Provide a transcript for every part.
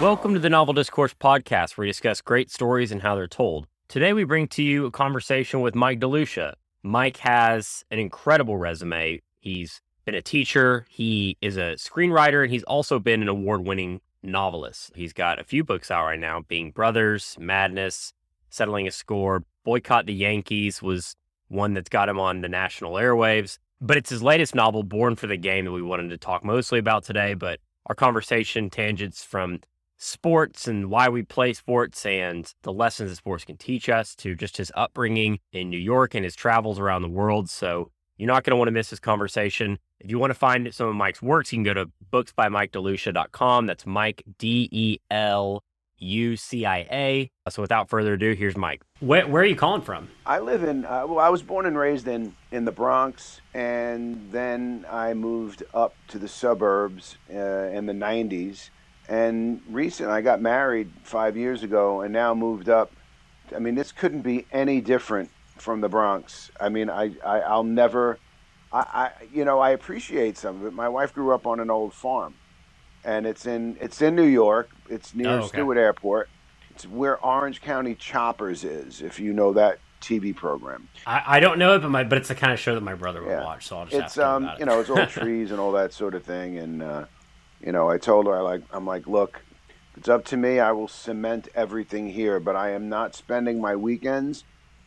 Welcome to the Novel Discourse podcast, where we discuss great stories and how they're told. Today, we bring to you a conversation with Mike DeLucia. Mike has an incredible resume. He's been a teacher, he is a screenwriter, and he's also been an award winning novelist. He's got a few books out right now, being Brothers, Madness, Settling a Score, Boycott the Yankees was one that's got him on the national airwaves. But it's his latest novel, Born for the Game, that we wanted to talk mostly about today. But our conversation tangents from sports and why we play sports and the lessons that sports can teach us to just his upbringing in New York and his travels around the world. So you're not going to want to miss this conversation. If you want to find some of Mike's works, you can go to booksbymikedelucia.com. That's Mike, D E L U C I A. So without further ado, here's Mike. Where, where are you calling from? I live in, uh, well, I was born and raised in, in the Bronx, and then I moved up to the suburbs uh, in the 90s and recently, I got married five years ago, and now moved up. I mean, this couldn't be any different from the Bronx. I mean, I, I I'll never, I, I you know I appreciate some of it. My wife grew up on an old farm, and it's in it's in New York. It's near Oh, okay. Stewart Airport. It's where Orange County Choppers is, if you know that TV program. I, I don't know it, but my but it's the kind of show that my brother would Yeah. watch. So I'll just It's um, it. you know, it's all trees and all that sort of thing. And uh, you know, I told her I like I'm like, look, if it's up to me, I will cement everything here, but I am not spending my weekends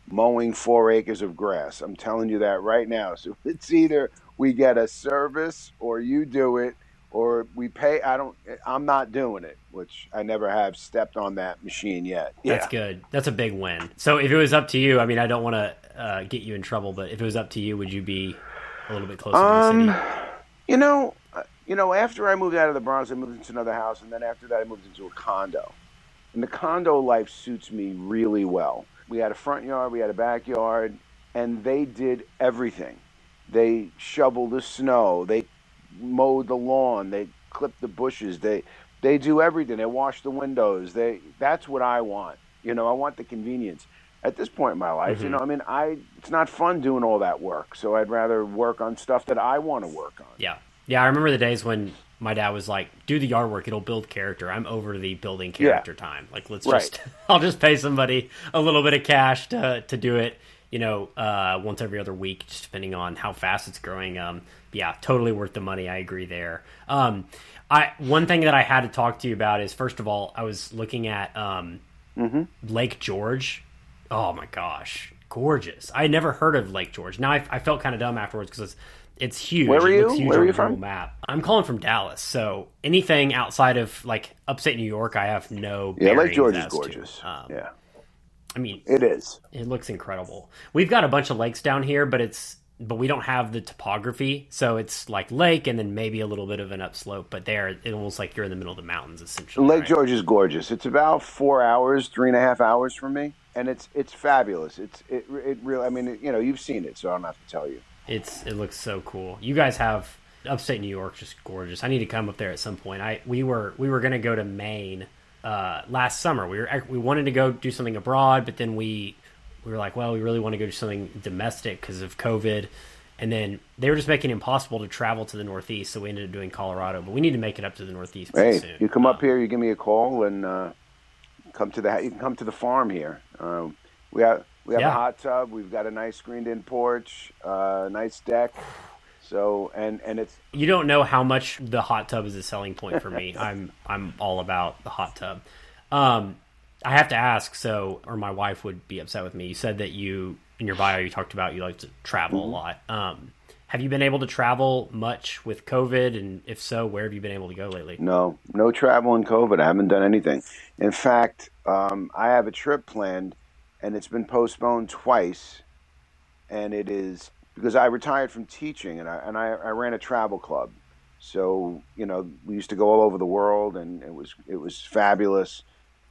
mowing four acres of grass. I'm telling you that right now. So it's either we get a service or you do it or we pay I don't I'm not doing it, which I never have stepped on that machine yet. Yeah. That's good. That's a big win. So if it was up to you, I mean, I don't want to uh, get you in trouble, but if it was up to you, would you be a little bit closer to the Um, city? you know, you know, after I moved out of the Bronx, I moved into another house, and then after that, I moved into a condo. And the condo life suits me really well. We had a front yard, we had a backyard, and they did everything. They shoveled the snow, they mowed the lawn, they clipped the bushes, they they do everything. They wash the windows. They that's what I want. You know, I want the convenience. At this point in my life, you mm-hmm. know, I mean, I it's not fun doing all that work. So I'd rather work on stuff that I want to work on. Yeah. Yeah, I remember the days when my dad was like, "Do the yard work; it'll build character." I'm over the building character time. Like, let's Right. just I'll just pay somebody a little bit of cash to to do it. You know, uh, once every other week, just depending on how fast it's growing. Um, yeah, totally worth the money. I agree there. Um, I one thing that I had to talk to you about is first of all, I was looking at um, Lake George. Oh my gosh, gorgeous! I had never heard of Lake George. Now I, I felt kind of dumb afterwards because it's, huge. Where are you? huge Where are you from? Map. I'm calling from Dallas, so anything outside of like upstate New York, I have no. Yeah, Lake George is gorgeous. Um, yeah, I mean, it is. it looks incredible. We've got a bunch of lakes down here, but it's but we don't have the topography, so it's like lake and then maybe a little bit of an upslope. But there, it almost like you're in the middle of the mountains, essentially. Lake right? George is gorgeous. It's about four hours, three and a half hours from me, and it's it's fabulous. It's it it really. I mean, it, you know, you've seen it, so I don't have to tell you. It's it looks so cool. You guys have upstate New York, just gorgeous. I need to come up there at some point. I we were we were gonna go to Maine uh, last summer. We were we wanted to go do something abroad, but then we we were like, well, we really want to go do something domestic because of COVID. And then they were just making it impossible to travel to the Northeast, so we ended up doing Colorado. But we need to make it up to the Northeast Hey, soon. you come up Um, here, you give me a call, and uh, come to the you can come to the farm here. Um, we have we have Yeah. a hot tub. We've got a nice screened-in porch, uh, nice deck. So and and it's You don't know how much the hot tub is a selling point for me. I'm I'm all about the hot tub. Um, I have to ask, so or my wife would be upset with me. You said that you in your bio you talked about you like to travel a lot. Um, have you been able to travel much with COVID, and if so, where have you been able to go lately? No, no travel in COVID. I haven't done anything. In fact, um, I have a trip planned, and it's been postponed twice. And it is because I retired from teaching, and I and I, I ran a travel club. So you know, we used to go all over the world, and it was it was fabulous.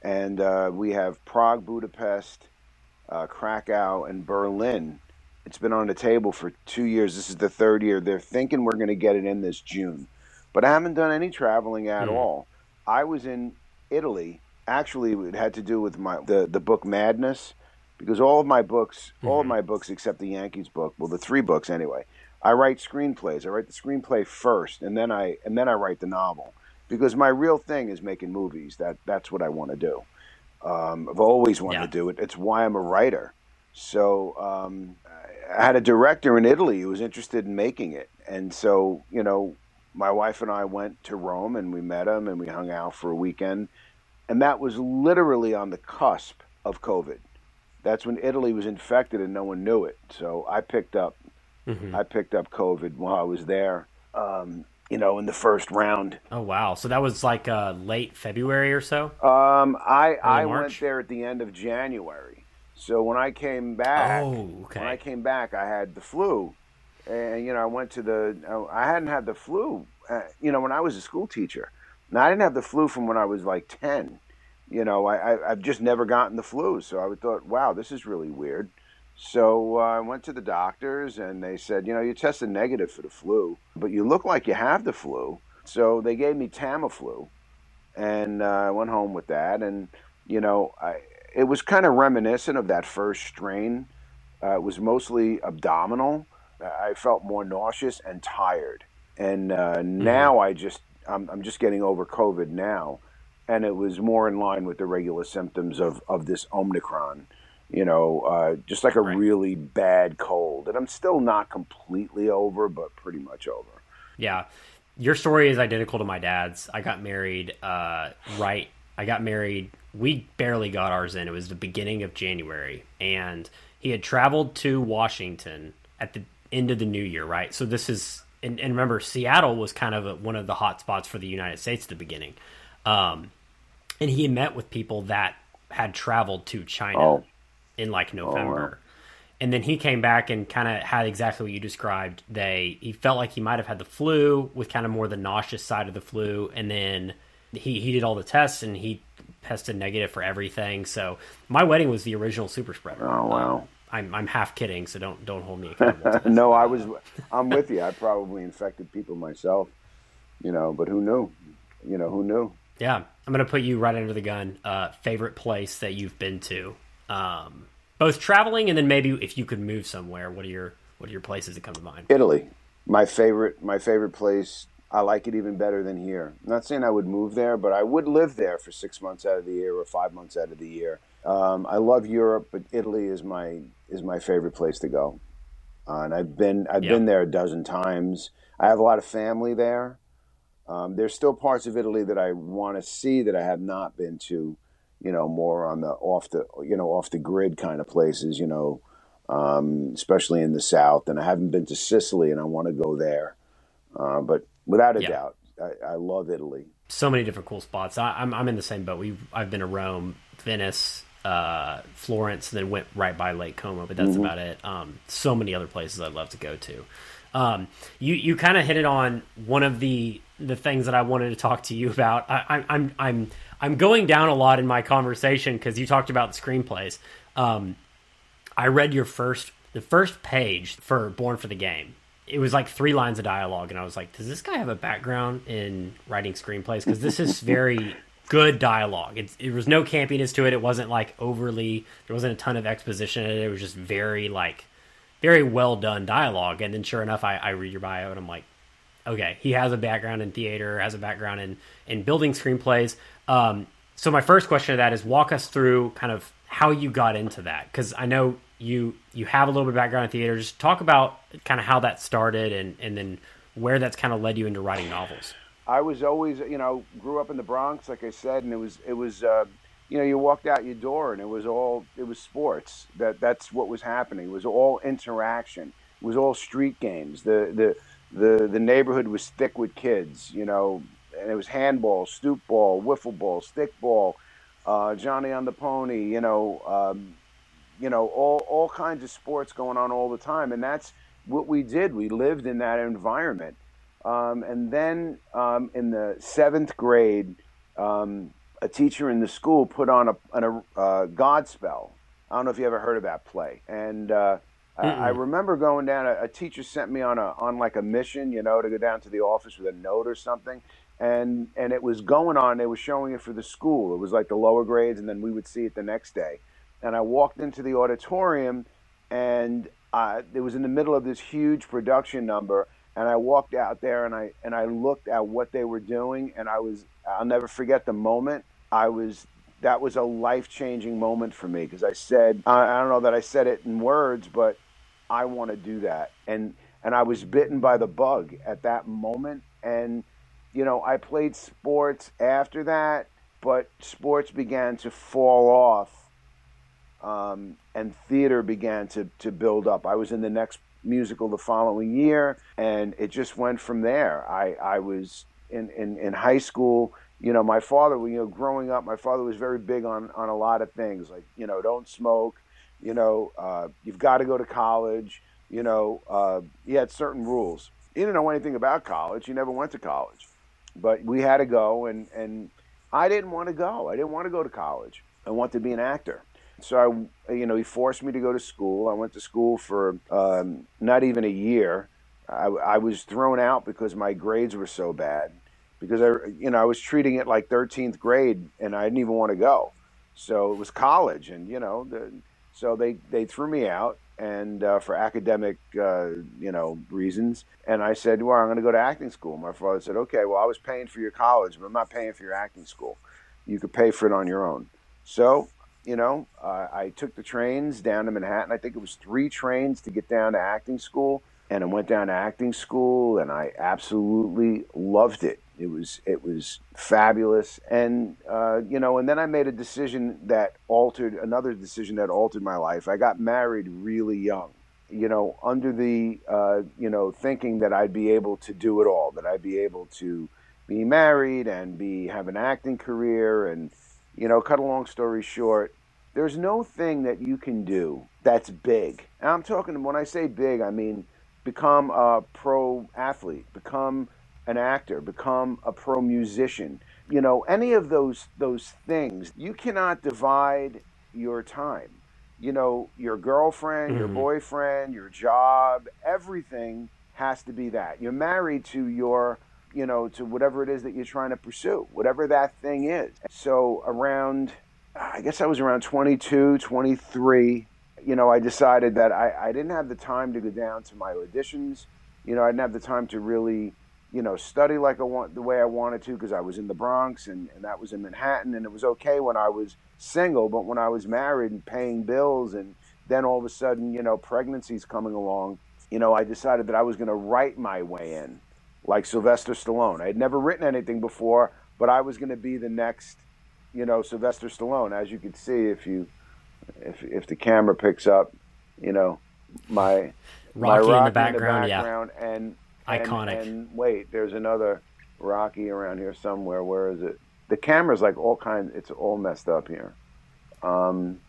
And uh, we have Prague, Budapest, uh, Krakow, and Berlin. It's been on the table for two years. This is the third year. They're thinking we're going to get it in this June but I haven't done any traveling at Hmm. all. I was in Italy. Actually, it had to do with my the, the book Madness, because all of my books, all of Mhm. my books except the Yankees book, well, the three books anyway. I write screenplays. I write the screenplay first, and then I and then I write the novel. because my real thing is making movies. That that's what I want to do. Um, I've always wanted yeah. to do it. It's why I'm a writer. So um, I had a director in Italy who was interested in making it, and so you know, my wife and I went to Rome and we met him and we hung out for a weekend, and that was literally on the cusp of COVID. That's when Italy was infected and no one knew it. So I picked up, mm-hmm. I picked up COVID while I was there. Um, you know, in the first round. Oh wow! So that was like uh, late February or so. Um, I I March? went there at the end of January. So when I came back, oh, okay. when I came back, I had the flu, and you know, I went to the. I hadn't had the flu, uh, you know, when I was a school teacher. Now I didn't have the flu from when I was like ten. You know, I, I have just never gotten the flu, so I thought, wow, this is really weird. So uh, I went to the doctors, and they said, you know, you tested negative for the flu, but you look like you have the flu. So they gave me Tamiflu, and uh, I went home with that. And you know, I it was kind of reminiscent of that first strain. Uh, it was mostly abdominal. I felt more nauseous and tired. And uh, mm-hmm. now I just I'm, I'm just getting over COVID now, and it was more in line with the regular symptoms of of this Omicron you know, uh, just like a right. really bad cold. And I'm still not completely over, but pretty much over. Yeah. Your story is identical to my dad's. I got married uh, right. I got married. We barely got ours in. It was the beginning of January. And he had traveled to Washington at the end of the new year, right? So this is, and, and remember, Seattle was kind of a, one of the hot spots for the United States at the beginning. Um, and he met with people that had traveled to China. Oh in like November. Oh, wow. And then he came back and kind of had exactly what you described. They he felt like he might have had the flu with kind of more the nauseous side of the flu, and then he he did all the tests and he tested negative for everything. So my wedding was the original super spreader. Oh wow. Um, I'm I'm half kidding, so don't don't hold me accountable. no, I was I'm with you. I probably infected people myself, you know, but who knew? You know, who knew? Yeah, I'm gonna put you right under the gun. Uh, favorite place that you've been to um, both traveling and then maybe if you could move somewhere, what are your what are your places that come to mind? Italy, my favorite my favorite place. I like it even better than here. I'm not saying I would move there, but I would live there for six months out of the year or five months out of the year. Um, I love Europe, but Italy is my is my favorite place to go. Uh, and I've been I've yep. been there a dozen times. I have a lot of family there. Um, there's still parts of Italy that I want to see that I have not been to you know, more on the off the you know off the grid kind of places, you know, um, especially in the south. And I haven't been to Sicily, and I want to go there. Uh, but without a yeah. doubt, I, I, love Italy. So many different cool spots. I, am I'm, I'm in the same boat. We I've been to Rome, Venice, uh, Florence, and then went right by Lake Como, but that's mm-hmm. about it. Um, so many other places I'd love to go to. Um, you you kind of hit it on one of the the things that I wanted to talk to you about. I, I'm I'm I'm going down a lot in my conversation because you talked about the screenplays. Um, I read your first the first page for Born for the Game. It was like three lines of dialogue, and I was like, "Does this guy have a background in writing screenplays?" Because this is very good dialogue. It, it was no campiness to it. It wasn't like overly. There wasn't a ton of exposition in it. It was just very like very well done dialogue. And then sure enough, I, I read your bio, and I'm like, okay, he has a background in theater, has a background in in building screenplays. Um, so my first question to that is walk us through kind of how you got into that because I know you you have a little bit of background in theater. Just talk about kind of how that started and and then where that's kind of led you into writing novels. I was always, you know, grew up in the Bronx, like I said, and it was it was. Uh, you know, you walked out your door and it was all it was sports. That that's what was happening. It was all interaction. It was all street games. The the the the neighborhood was thick with kids. You know, and it was handball, stoop ball, wiffle ball, stick ball, uh, Johnny on the pony, you know, um, you know, all all kinds of sports going on all the time, and that's what we did. We lived in that environment, um, and then um, in the seventh grade, um, a teacher in the school put on a, an, a uh, Godspell. I don't know if you ever heard of that play, and uh, I, I, remember going down. A, a, teacher sent me on a on like a mission, you know, to go down to the office with a note or something and and it was going on. They were showing it for the school. It was like the lower grades, and then we would see it the next day. And I walked into the auditorium, and uh, it was in the middle of this huge production number, and I walked out there and I and I looked at what they were doing and I was I'll never forget the moment. I was that was a life changing moment for me because I said I, I don't know that I said it in words, but I want to do that and and I was bitten by the bug at that moment and you know I played sports after that, but sports began to fall off. Um, and theater began to, to build up. I was in the next musical the following year, and it just went from there. I, I was in, in, in high school. You know, my father, you know, growing up, my father was very big on, on a lot of things like, you know, don't smoke, you know, uh, you've got to go to college, you know, uh, he had certain rules. He didn't know anything about college. He never went to college, but we had to go, and, and I didn't want to go. I didn't want to go to college. I wanted to be an actor. So I, you know, he forced me to go to school. I went to school for um, not even a year. I, I was thrown out because my grades were so bad. Because I, you know, I was treating it like 13th grade, and I didn't even want to go. So it was college, and you know, the, so they they threw me out, and uh, for academic, uh, you know, reasons. And I said, well, I'm going to go to acting school. My father said, okay, well, I was paying for your college, but I'm not paying for your acting school. You could pay for it on your own. So you know, uh, I took the trains down to Manhattan. I think it was three trains to get down to acting school, and I went down to acting school, and I absolutely loved it. It was it was fabulous, and uh, you know, and then I made a decision that altered another decision that altered my life. I got married really young, you know, under the uh, you know thinking that I'd be able to do it all, that I'd be able to be married and be have an acting career and you know, cut a long story short, there's no thing that you can do that's big. And I'm talking when I say big, I mean become a pro athlete, become an actor, become a pro musician. You know, any of those those things, you cannot divide your time. You know, your girlfriend, your hmm boyfriend, your job, everything has to be that. You're married to your you know, to whatever it is that you're trying to pursue, whatever that thing is. So around, I guess I was around 22, 23, you know, I decided that I, I didn't have the time to go down to my auditions. You know, I didn't have the time to really, you know, study like I want the way I wanted to because I was in the Bronx and, and that was in Manhattan and it was okay when I was single, but when I was married and paying bills and then all of a sudden, you know, pregnancies coming along, you know, I decided that I was going to write my way in like Sylvester Stallone. I had never written anything before, but I was going to be the next, you know, Sylvester Stallone. As you can see, if you, if if the camera picks up, you know, my Rocky, my in the background, background yeah, and iconic. And wait, there's another Rocky around here somewhere. Where is it? The camera's like all kinds. It's all messed up here. Um,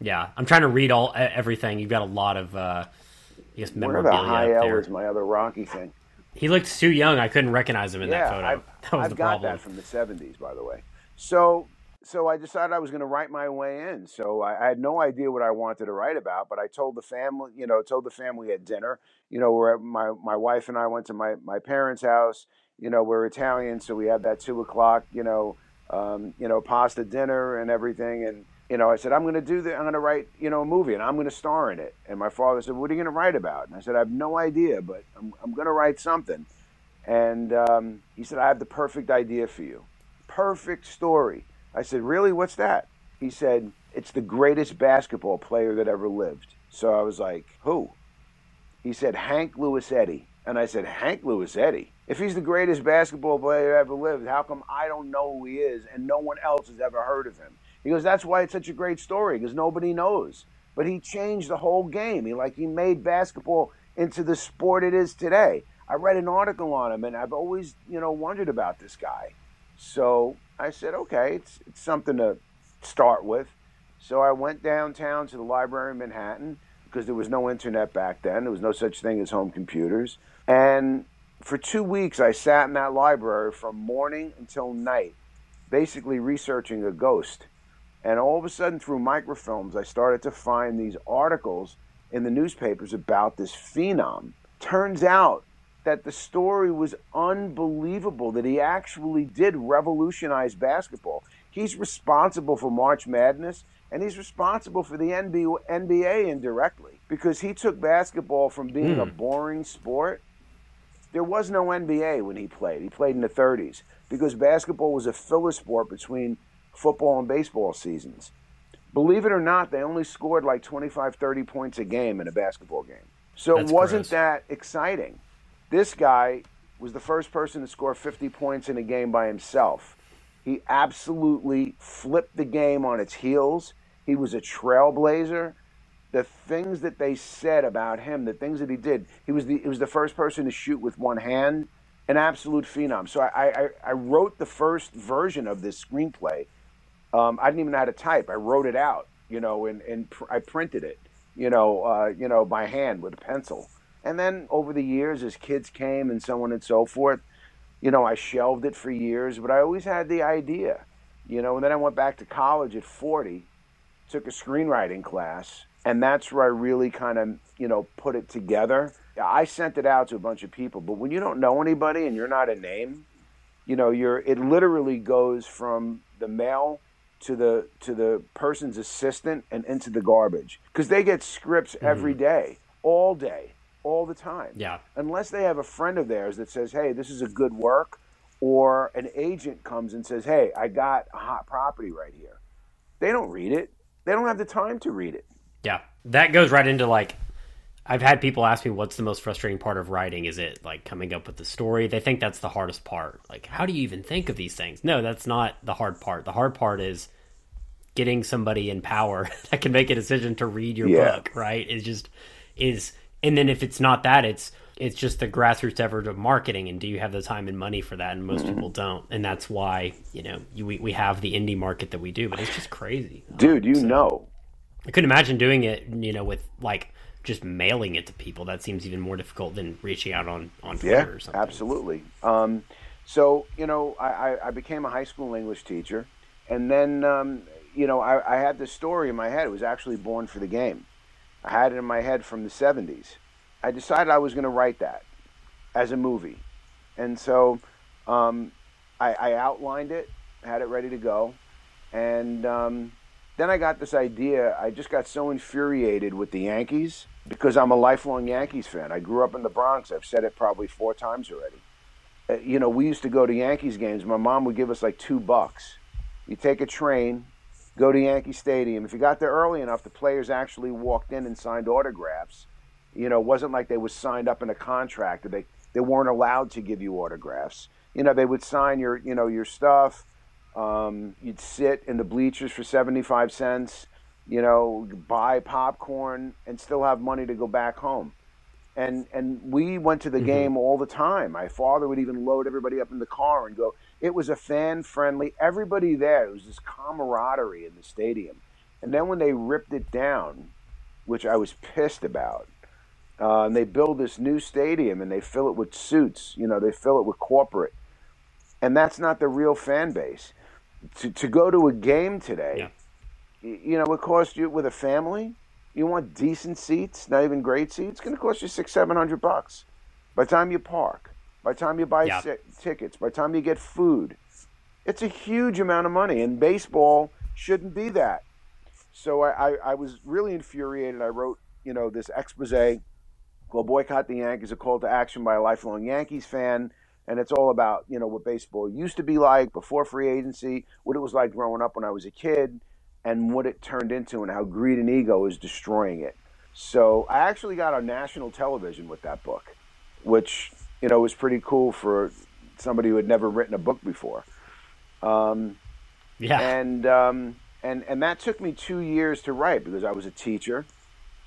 yeah, I'm trying to read all everything. You've got a lot of, uh, I guess, memorabilia. Where the high L is my other Rocky thing. He looked too young. I couldn't recognize him in yeah, that photo. I've, that was I've the got problem. that from the '70s, by the way. So, so I decided I was going to write my way in. So I, I, had no idea what I wanted to write about, but I told the family, you know, told the family at dinner. You know, where my my wife and I went to my my parents' house. You know, we're Italian, so we had that two o'clock, you know, um, you know, pasta dinner and everything, and you know, I said, I'm going to do the, I'm going to write, you know, a movie and I'm going to star in it. And my father said, what are you going to write about? And I said, I have no idea, but I'm, I'm going to write something. And um, he said, I have the perfect idea for you. Perfect story. I said, Really? What's that? He said, It's the greatest basketball player that ever lived. So I was like, Who? He said, Hank Luisetti. And I said, Hank Luisetti? If he's the greatest basketball player ever lived, how come I don't know who he is and no one else has ever heard of him? He goes, That's why it's such a great story, because nobody knows. But he changed the whole game. He like he made basketball into the sport it is today. I read an article on him, and I've always, you know, wondered about this guy. So I said, okay, it's, it's something to start with. So I went downtown to the library in Manhattan because there was no internet back then. There was no such thing as home computers. And for two weeks, I sat in that library from morning until night, basically researching a ghost. And all of a sudden, through microfilms, I started to find these articles in the newspapers about this phenom. Turns out that the story was unbelievable, that he actually did revolutionize basketball. He's responsible for March Madness and he's responsible for the NBA indirectly because he took basketball from being mm. a boring sport there was no NBA when he played. He played in the 30s because basketball was a filler sport between football and baseball seasons. Believe it or not, they only scored like 25, 30 points a game in a basketball game. So That's it wasn't gross. that exciting. This guy was the first person to score 50 points in a game by himself. He absolutely flipped the game on its heels. He was a trailblazer. The things that they said about him, the things that he did, he was the he was the first person to shoot with one hand, an absolute phenom. So I I, I wrote the first version of this screenplay. Um, I didn't even know how to type. I wrote it out, you know, and, and pr- I printed it, you know, uh, you know, by hand with a pencil. And then over the years, as kids came and so on and so forth, you know, I shelved it for years, but I always had the idea, you know. And then I went back to college at 40, took a screenwriting class, and that's where I really kind of, you know, put it together. I sent it out to a bunch of people, but when you don't know anybody and you're not a name, you know, you're it literally goes from the mail to the to the person's assistant and into the garbage because they get scripts every mm-hmm. day, all day, all the time Yeah. unless they have a friend of theirs that says, "Hey, this is a good work," or an agent comes and says, "Hey, I got a hot property right here." They don't read it. They don't have the time to read it. Yeah. That goes right into like I've had people ask me what's the most frustrating part of writing. Is it like coming up with the story? They think that's the hardest part. Like, how do you even think of these things? No, that's not the hard part. The hard part is getting somebody in power that can make a decision to read your Yeah. book, right? Is just is and then if it's not that, it's it's just the grassroots effort of marketing and do you have the time and money for that and most people don't and that's why you know you, we, we have the indie market that we do but it's just crazy Dude, you know. I couldn't imagine doing it, you know, with like just mailing it to people. That seems even more difficult than reaching out on on Twitter Yeah, or something. absolutely. Um, so you know, I, I, I became a high school English teacher, and then um, you know, I, I had this story in my head. It was actually born for the game. I had it in my head from the '70s. I decided I was going to write that as a movie, and so um, I, I outlined it, had it ready to go, and um, then I got this idea. I just got so infuriated with the Yankees because I'm a lifelong Yankees fan. I grew up in the Bronx. I've said it probably four times already. Uh, you know, we used to go to Yankees games. My mom would give us like two bucks. You take a train, go to Yankee Stadium. If you got there early enough, the players actually walked in and signed autographs. You know, it wasn't like they was signed up in a contract. They they weren't allowed to give you autographs. You know, they would sign your you know your stuff. Um, you'd sit in the bleachers for seventy five cents. You know, buy popcorn and still have money to go back home. And and we went to the game all the time. My father would even load everybody up in the car and go. It was a fan friendly. Everybody there. It was this camaraderie in the stadium. And then when they ripped it down, which I was pissed about, uh, and they build this new stadium and they fill it with suits. You know, they fill it with corporate, and that's not the real fan base. To to go to a game today, Yeah. you know, it costs you with a family. You want decent seats, not even great seats. It's going to cost you six, seven hundred bucks. By the time you park, by the time you buy Yeah. si- tickets, by the time you get food, it's a huge amount of money. And baseball shouldn't be that. So I, I, I was really infuriated. I wrote, you know, this expose called "Boycott the Yankees: A Call to Action" by a lifelong Yankees fan, and it's all about you know what baseball used to be like before free agency, what it was like growing up when I was a kid, and what it turned into, and how greed and ego is destroying it. So I actually got on national television with that book, which you know was pretty cool for somebody who had never written a book before. Um, Yeah. and um, and and that took me two years to write because I was a teacher.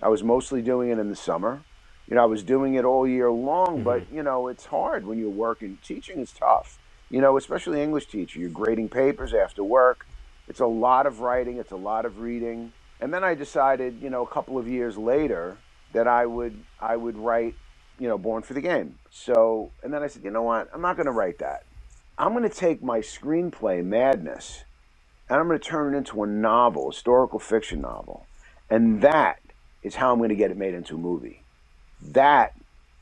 I was mostly doing it in the summer. You know, I was doing it all year long, but mm-hmm. you know, it's hard when you're working. Teaching is tough. You know, especially English teacher. You're grading papers after work. It's a lot of writing. It's a lot of reading. And then I decided, you know, a couple of years later that I would I would write, you know, Born for the Game. So, and then I said, you know what? I'm not going to write that. I'm going to take my screenplay Madness and I'm going to turn it into a novel, historical fiction novel. And that is how I'm going to get it made into a movie. That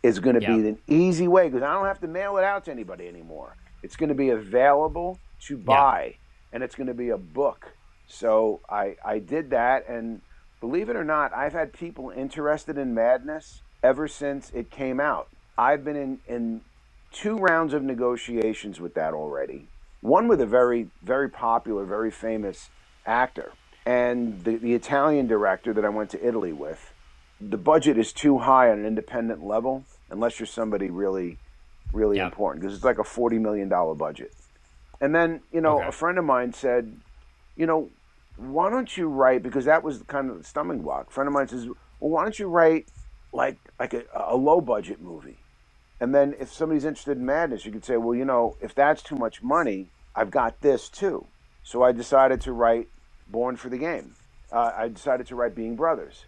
is going to Yeah. be an easy way because I don't have to mail it out to anybody anymore. It's going to be available to buy, and it's going to be a book. So I, I did that, and believe it or not, I've had people interested in Madness ever since it came out. I've been in, in two rounds of negotiations with that already. One with a very, very popular, very famous actor, and the, the Italian director that I went to Italy with. The budget is too high on an independent level unless you're somebody really, really important because it's like a $40 million budget. And then, you know, Okay. a friend of mine said, you know, why don't you write because that was kind of the stumbling block. A friend of mine says, well, why don't you write like like a, a low budget movie, and then if somebody's interested in madness, you could say, well, you know, if that's too much money, I've got this too. So I decided to write Born for the Game. Uh, I decided to write Being Brothers.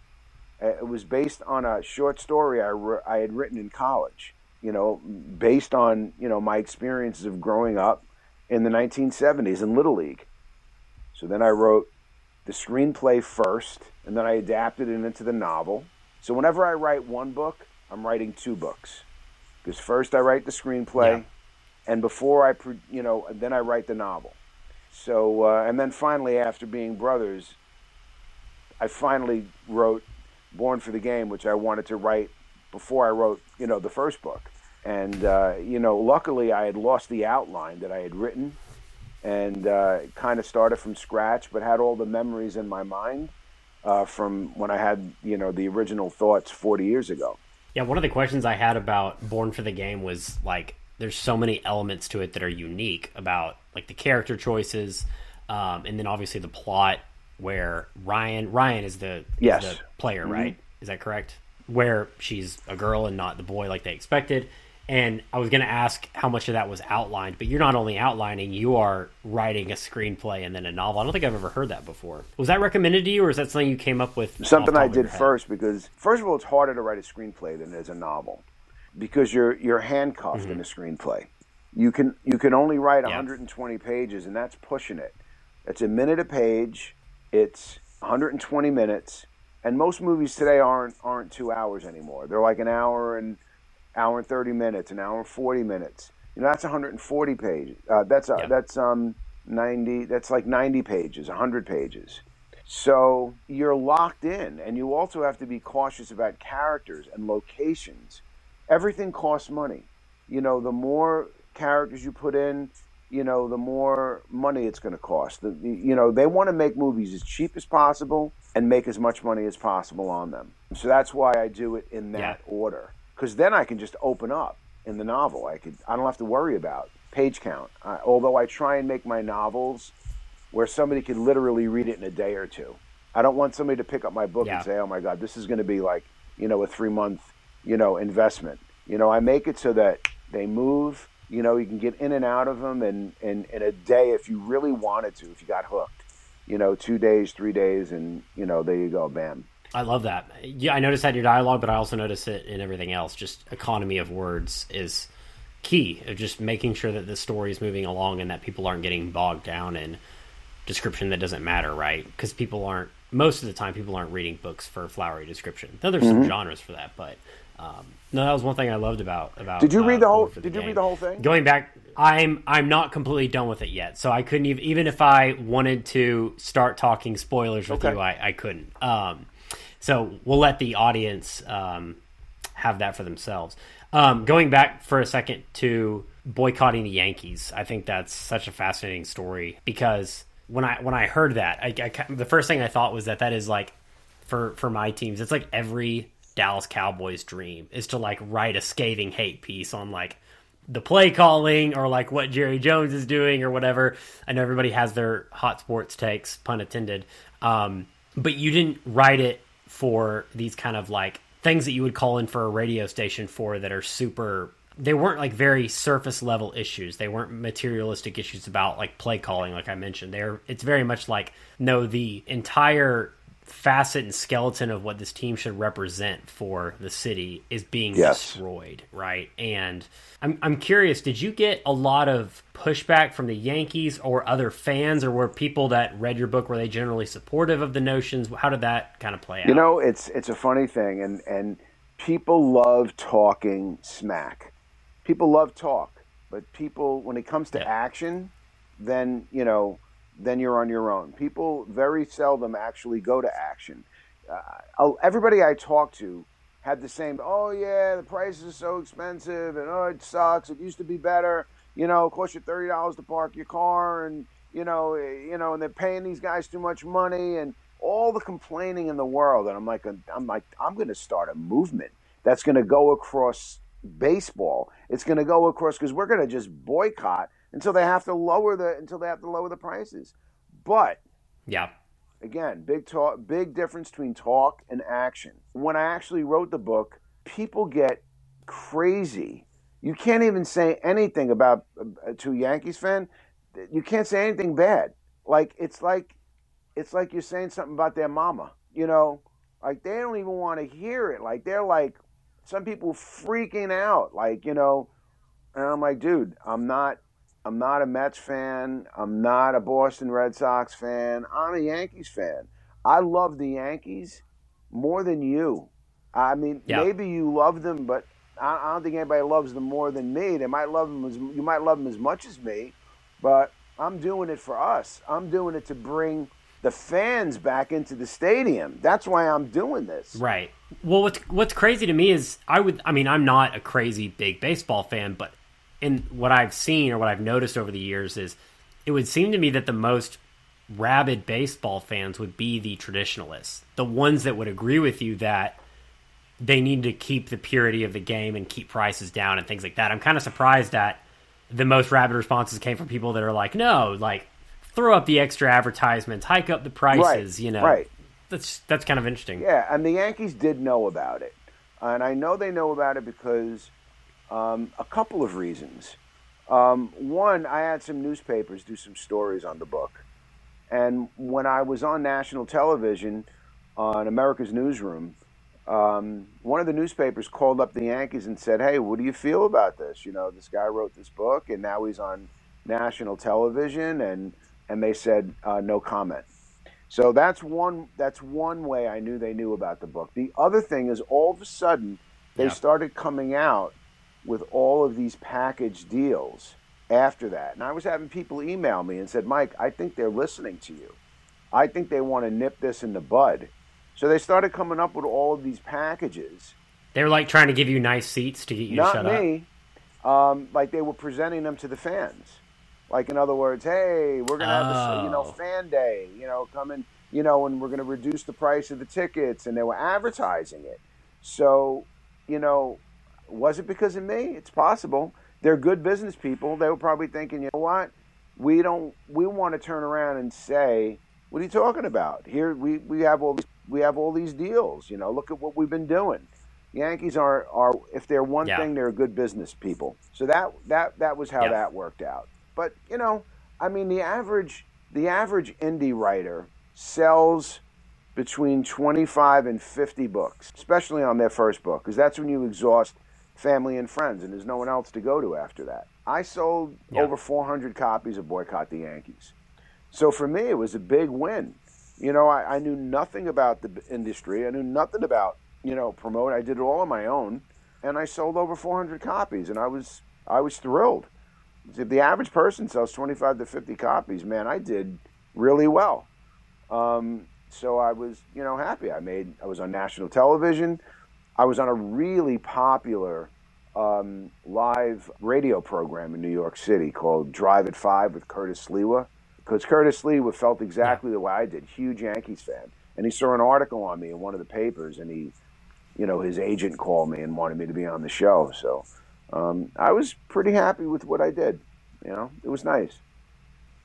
Uh, It was based on a short story I, I had written in college. You know, based on you know my experiences of growing up in the 1970s in Little League. So then I wrote the screenplay first, and then I adapted it into the novel. So whenever I write one book, I'm writing two books. Because first I write the screenplay, Yeah. and before I, you know, then I write the novel. So uh, and then finally, after being brothers, I finally wrote Born for the Game, which I wanted to write before I wrote, you know, the first book. And uh, you know, luckily I had lost the outline that I had written, and uh, kind of started from scratch, but had all the memories in my mind uh, from when I had, you know, the original thoughts 40 years ago. Yeah, one of the questions I had about Born for the Game was like, there's so many elements to it that are unique about like the character choices, um, and then obviously the plot. Where Ryan Ryan is the, is Yes. the player, mm-hmm. right? Is that correct? Where she's a girl and not the boy like they expected. And I was going to ask how much of that was outlined, but you're not only outlining, you are writing a screenplay and then a novel. I don't think I've ever heard that before. Was that recommended to you, or is that something you came up with? something I did first because first of all, it's harder to write a screenplay than it is a novel because you're you're handcuffed in mm-hmm. a screenplay. You can you can only write Yeah. 120 pages, and that's pushing it. It's a minute a page. It's 120 minutes, and most movies today aren't aren't two hours anymore. They're like an hour and hour and 30 minutes, an hour and 40 minutes. You know, that's 140 pages. Uh, that's uh, Yeah. that's um 90. That's like 90 pages, 100 pages. So you're locked in, and you also have to be cautious about characters and locations. Everything costs money. You know, the more characters you put in, you know, the more money it's going to cost. The, the- you know, they want to make movies as cheap as possible and make as much money as possible on them. So that's why I do it in that Yeah. order. Because then I can just open up in the novel. I could. I don't have to worry about page count. I, although I try and make my novels where somebody could literally read it in a day or two. I don't want somebody to pick up my book Yeah. and say, "Oh my God, this is going to be like you know a three month you know investment." You know, I make it so that they move. You know, you can get in and out of them in, in, in a day if you really wanted to, if you got hooked. You know, two days, three days, and you know, there you go, bam. I love that. Yeah, I noticed that in your dialogue, but I also notice it in everything else. Just economy of words is key. Of just making sure that the story is moving along and that people aren't getting bogged down in description that doesn't matter, right? Because people aren't most of the time people aren't reading books for flowery description. Though there's Mm-hmm. some genres for that, but um, no, that was one thing I loved about about. Did you read uh, the whole- did you Game. read the whole thing? Going back, I'm I'm not completely done with it yet, so I couldn't even even if I wanted to start talking spoilers with Okay. you, I, I couldn't. Um, so we'll let the audience um, have that for themselves. Um, going back for a second to boycotting the Yankees, I think that's such a fascinating story because when I when I heard that, I, I the first thing I thought was that that is like for for my teams, it's like every Dallas Cowboys dream is to like write a scathing hate piece on like the play calling or like what Jerry Jones is doing or whatever. I know everybody has their hot sports takes, pun intended. Um, but you didn't write it for these kind of like things that you would call in for a radio station for that are super they weren't like very surface level issues. They weren't materialistic issues about like play calling like I mentioned. They're it's very much like no the entire facet and skeleton of what this team should represent for the city is being Yes. destroyed, right? And I'm I'm curious, did you get a lot of pushback from the Yankees or other fans, or were people that read your book were they generally supportive of the notions? How did that kind of play out? You know, it's it's a funny thing, and and people love talking smack. People love talk, but people when it comes to Yeah. action, then you know, then you're on your own. People very seldom actually go to action. Uh, everybody I talk to had the same. Oh yeah, the prices are so expensive, and oh it sucks. It used to be better. You know, it costs you thirty dollars to park your car, and you know, eh, you know, and they're paying these guys too much money, and all the complaining in the world. And I'm like, I'm like, I'm going to start a movement that's going to go across baseball. It's going to go across because we're going to just boycott until they have to lower the until they have to lower the prices. But yeah, again, big talk, big difference between talk and action. When I actually wrote the book, people get crazy. You can't even say anything about uh, to a Yankees fan. You can't say anything bad. Like it's like it's like you're saying something about their mama. You know, like they don't even want to hear it. Like they're like some people freaking out. Like you know, and I'm like, dude, I'm not I'm not a Mets fan. I'm not a Boston Red Sox fan. I'm a Yankees fan. I love the Yankees more than you. I mean, yeah. maybe you love them, but I, don't think anybody loves them more than me. They might love them as you might love them as much as me, but I'm doing it for us. I'm doing it to bring the fans back into the stadium. That's why I'm doing this. Right. Well, what's what's crazy to me is I would. I mean, I'm not a crazy big baseball fan, but in what I've seen or what I've noticed over the years is it would seem to me that the most rabid baseball fans would be the traditionalists, the ones that would agree with you that they need to keep the purity of the game and keep prices down and things like that. I'm kind of surprised that the most rabid responses came from people that are like, no, like throw up the extra advertisements, hike up the prices, right, you know. Right. That's that's kind of interesting. Yeah, and the Yankees did know about it. And I know they know about it because um, a couple of reasons. Um, one, I had some newspapers do some stories on the book. And when I was on national television on America's Newsroom, um, one of the newspapers called up the Yankees and said, Hey, what do you feel about this? You know, this guy wrote this book and now he's on national television. And, and they said, uh, No comment. So that's one, that's one way I knew they knew about the book. The other thing is all of a sudden they yeah. started coming out with all of these package deals after that. And I was having people email me and said, Mike, I think they're listening to you. I think they want to nip this in the bud. So they started coming up with all of these packages. They were like trying to give you nice seats to get you Not to shut me. up. Um, like they were presenting them to the fans. Like in other words, hey, we're gonna have oh. this, you know, oh. fan day. You know, coming, you know, and we're gonna reduce the price of the tickets, and they were advertising it. So, you know, was it because of me? It's possible. They're good business people. They were probably thinking, you know what? We don't. We want to turn around and say, "What are you talking about? Here, we, we have all these, we have all these deals. You know, look at what we've been doing." Yankees are are if they're one yeah. thing, they're good business people. So that that that was how yeah. that worked out. But you know, I mean, the average the average indie writer sells between 25 and 50 books, especially on their first book, because that's when you exhaust family and friends, and there's no one else to go to after that. I sold yeah. over 400 copies of Boycott the Yankees. So for me, it was a big win. You know, I, I knew nothing about the industry. I knew nothing about, you know, promote. I did it all on my own, and I sold over 400 copies, and I was I was thrilled. If the average person sells 25 to 50 copies, man, I did really well. Um, so I was, you know, happy. I made. I was on national television. I was on a really popular um, live radio program in New York City called Drive at Five with Curtis Sliwa. Because Curtis Sliwa felt exactly the way I did, huge Yankees fan. And he saw an article on me in one of the papers, and he, you know, his agent called me and wanted me to be on the show. So um, I was pretty happy with what I did. You know, it was nice.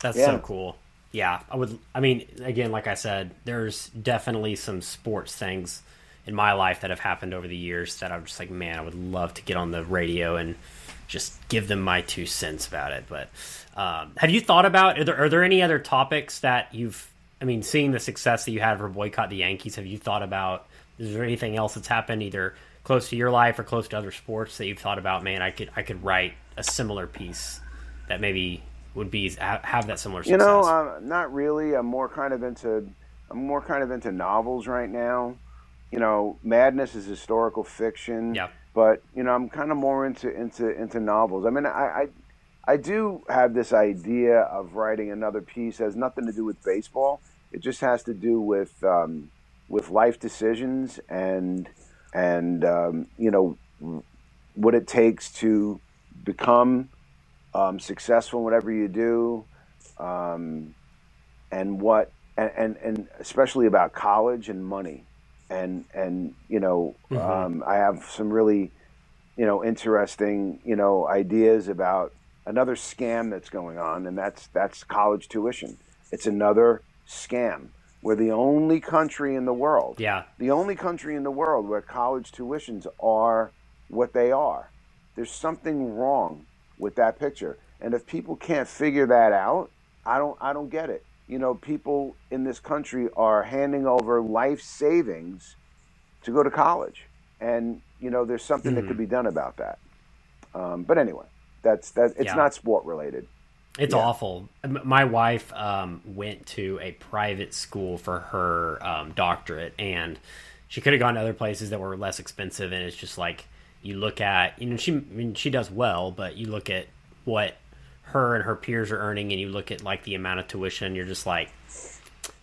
That's yeah. so cool. Yeah, I would. I mean, again, like I said, there's definitely some sports things in my life that have happened over the years that I'm just like, man, I would love to get on the radio and just give them my two cents about it. But um, have you thought about are there, are there any other topics that you've? I mean, seeing the success that you had for boycott the Yankees, have you thought about? Is there anything else that's happened either close to your life or close to other sports that you've thought about? Man, I could I could write a similar piece that maybe would be have that similar. Success. You know, uh, not really. I'm more kind of into I'm more kind of into novels right now you know, Madness is historical fiction. Yeah. But you know, I'm kind of more into into into novels. I mean, I, I I do have this idea of writing another piece. It has nothing to do with baseball. It just has to do with um, with life decisions and and um, you know what it takes to become um, successful in whatever you do, um, and what and, and, and especially about college and money, and and you know mm-hmm. Um, I have some really you know interesting you know ideas about another scam that's going on, and that's that's college tuition. It's another scam. We're the only country in the world. Yeah. The only country in the world where college tuitions are what they are. There's something wrong with that picture. And if people can't figure that out, I don't I don't get it. You know, people in this country are handing over life savings to go to college. And, you know, there's something mm. that could hmm. be done about that. Um, but anyway, that's that it's yeah. not sport related. It's yeah. awful. My wife um, went to a private school for her um, doctorate, and she could have gone to other places that were less expensive. And it's just like you look at, you know, she I mean, she does well, but you look at what her and her peers are earning, and you look at like the amount of tuition. You're just like,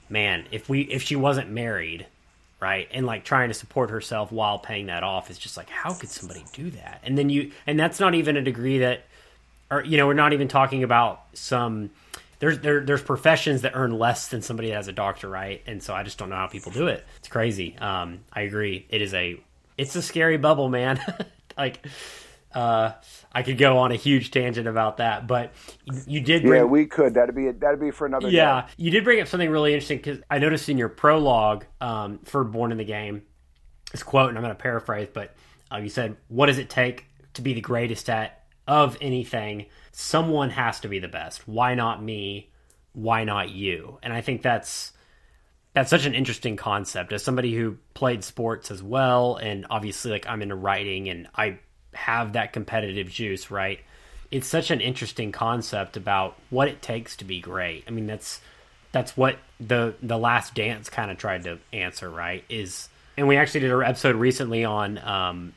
man, if we if she wasn't married, right, and like trying to support herself while paying that off, is just like, how could somebody do that? And then you, and that's not even a degree that or you know, we're not even talking about some there's there, there's professions that earn less than somebody that has a doctor, right? And so I just don't know how people do it. It's crazy. Um, I agree. It is a it's a scary bubble, man. like uh, I could go on a huge tangent about that, but you did. Bring, yeah, we could. That'd be that'd be for another. Yeah, day. you did bring up something really interesting because I noticed in your prologue um, for Born in the Game, this quote, and I'm going to paraphrase, but uh, you said, "What does it take to be the greatest at of anything, someone has to be the best. Why not me? Why not you? And I think that's that's such an interesting concept as somebody who played sports as well and obviously like I'm into writing and I have that competitive juice, right? It's such an interesting concept about what it takes to be great. I mean, that's that's what the the last dance kind of tried to answer, right? Is and we actually did an episode recently on um,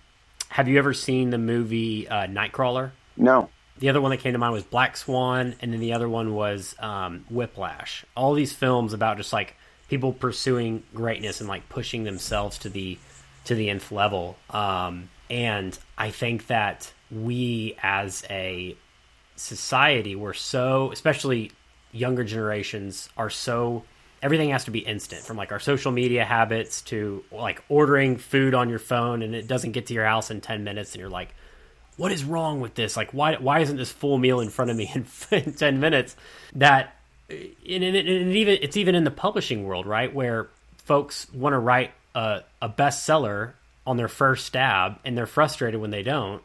have you ever seen the movie uh, Nightcrawler? No. The other one that came to mind was Black Swan, and then the other one was um, Whiplash. All these films about just like people pursuing greatness and like pushing themselves to the to the nth level. Um, and I think that we as a society, we're so, especially younger generations, are so everything has to be instant from like our social media habits to like ordering food on your phone and it doesn't get to your house in 10 minutes and you're like what is wrong with this? Like why why isn't this full meal in front of me in, in 10 minutes? That and, and, and, even it's even in the publishing world right? Where folks want to write a, a bestseller on their first stab and they're frustrated when they don't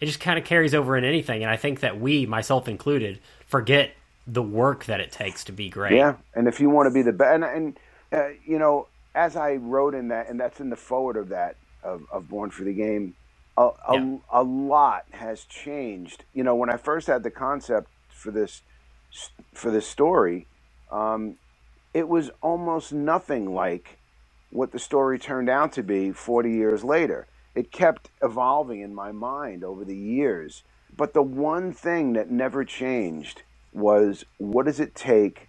it just kind of carries over in anything and i think that we myself included forget the work that it takes to be great. Yeah, and if you want to be the best, and, and uh, you know, as I wrote in that, and that's in the forward of that of, of Born for the Game, a, a, yeah. a lot has changed. You know, when I first had the concept for this for this story, um, it was almost nothing like what the story turned out to be 40 years later. It kept evolving in my mind over the years. But the one thing that never changed was what does it take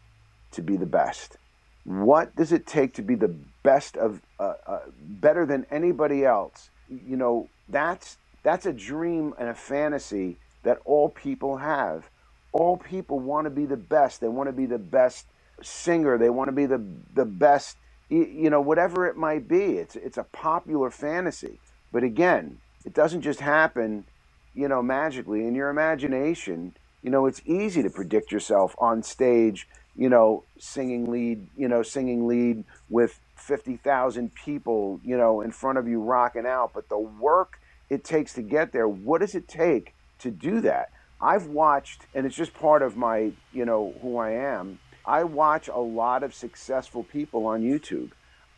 to be the best? What does it take to be the best of uh, uh, better than anybody else? You know, that's that's a dream and a fantasy that all people have. All people want to be the best. They want to be the best singer. They want to be the the best. You know, whatever it might be. It's it's a popular fantasy. But again, it doesn't just happen, you know, magically. In your imagination, you know, it's easy to predict yourself on stage, you know, singing lead, you know, singing lead with 50,000 people, you know, in front of you rocking out. But the work it takes to get there, what does it take to do that? I've watched, and it's just part of my, you know, who I am. I watch a lot of successful people on YouTube.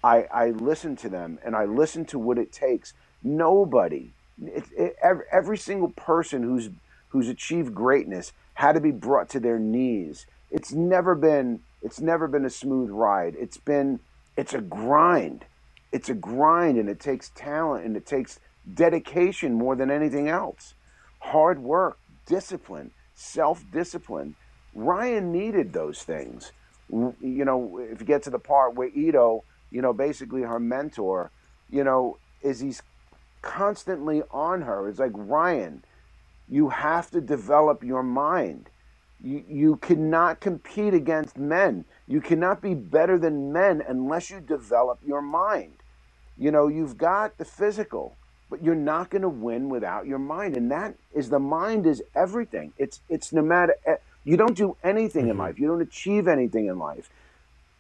I, I listen to them and I listen to what it takes. Nobody, it, it, every, every single person who's who's achieved greatness had to be brought to their knees. It's never been it's never been a smooth ride. It's been it's a grind. It's a grind and it takes talent and it takes dedication more than anything else. Hard work, discipline, self-discipline. Ryan needed those things. You know, if you get to the part where Ito, you know, basically her mentor, you know, is he's constantly on her. It's like Ryan, you have to develop your mind. You, you cannot compete against men. You cannot be better than men unless you develop your mind. You know, you've got the physical, but you're not going to win without your mind. And that is the mind is everything. It's it's no matter eh, you don't do anything mm-hmm. in life. You don't achieve anything in life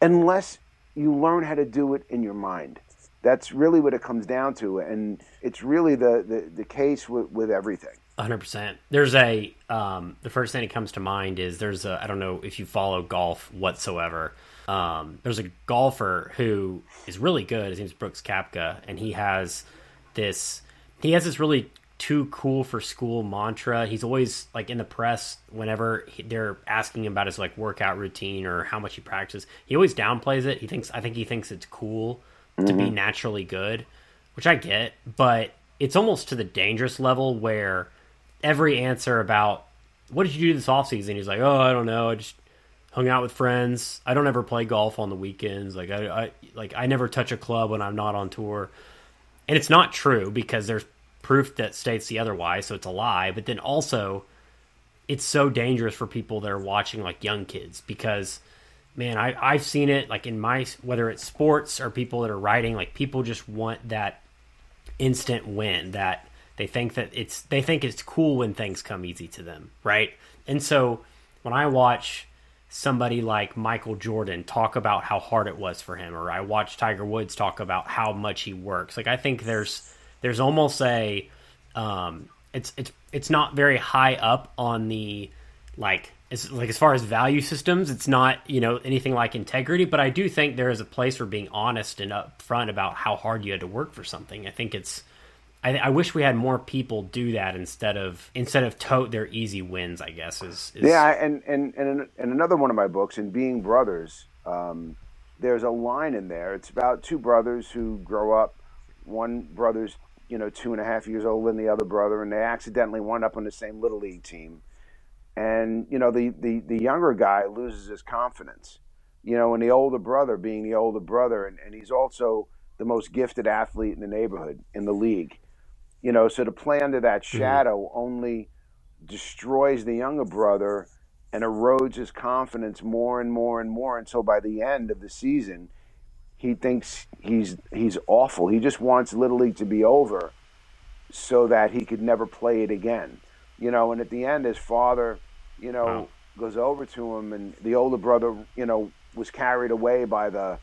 unless you learn how to do it in your mind. That's really what it comes down to, and it's really the the, the case with, with everything. Hundred percent. There's a um, the first thing that comes to mind is there's a I don't know if you follow golf whatsoever. Um, there's a golfer who is really good. His name's Brooks Koepka, and he has this he has this really too cool for school mantra. He's always like in the press whenever he, they're asking him about his like workout routine or how much he practices. He always downplays it. He thinks I think he thinks it's cool mm-hmm. to be mm-hmm. naturally good, which I get, but it's almost to the dangerous level where every answer about what did you do this off season? He's like, oh, I don't know. I just hung out with friends. I don't ever play golf on the weekends. Like I, I like I never touch a club when I'm not on tour. And it's not true because there's proof that states the otherwise, so it's a lie. But then also, it's so dangerous for people that are watching like young kids because, man, I I've seen it like in my whether it's sports or people that are writing, like people just want that instant win that they think that it's they think it's cool when things come easy to them, right? And so when I watch somebody like Michael Jordan talk about how hard it was for him, or I watch Tiger Woods talk about how much he works, like I think there's there's almost a um, it's it's it's not very high up on the like it's like as far as value systems, it's not you know anything like integrity. But I do think there is a place for being honest and upfront about how hard you had to work for something. I think it's I, I, wish we had more people do that instead of instead of tote their easy wins. I guess is, is... yeah. And and and in another one of my books, in Being Brothers, um, there's a line in there. It's about two brothers who grow up. One brother's you know two and a half years older than the other brother, and they accidentally wind up on the same little league team. And you know the the the younger guy loses his confidence. You know, and the older brother being the older brother, and, and he's also the most gifted athlete in the neighborhood in the league you know, so to play under that mm-hmm. shadow mm-hmm. only destroys the younger brother and erodes his confidence more and more and more until by the end of the season he thinks he's he's awful. He just wants Little League to be over so that he could never play it again. You know, and at the end his father, you know, wow. goes over to him and the older brother, you know, was carried away by the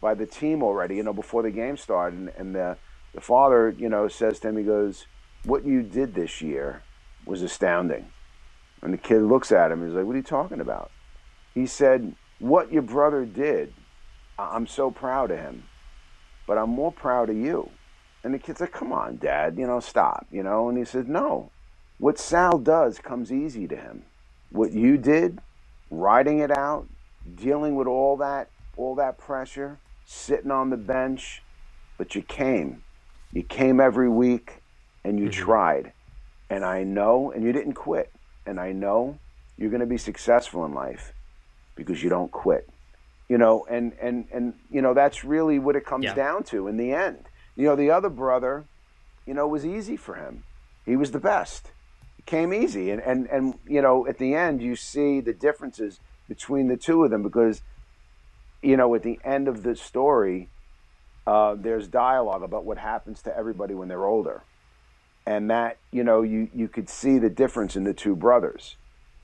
by the team already, you know, before the game started and, and the the father, you know, says to him, he goes, What you did this year was astounding. And the kid looks at him, he's like, What are you talking about? He said, What your brother did, I'm so proud of him, but I'm more proud of you. And the kid's like, Come on, dad, you know, stop, you know. And he says, No, what Sal does comes easy to him. What you did, riding it out, dealing with all that, all that pressure, sitting on the bench, but you came you came every week and you mm-hmm. tried. And I know, and you didn't quit. And I know you're going to be successful in life because you don't quit. You know, and, and, and, you know, that's really what it comes yeah. down to in the end. You know, the other brother, you know, was easy for him. He was the best. It came easy. And, and, and, you know, at the end, you see the differences between the two of them because, you know, at the end of the story, uh, there's dialogue about what happens to everybody when they're older, and that you know you you could see the difference in the two brothers.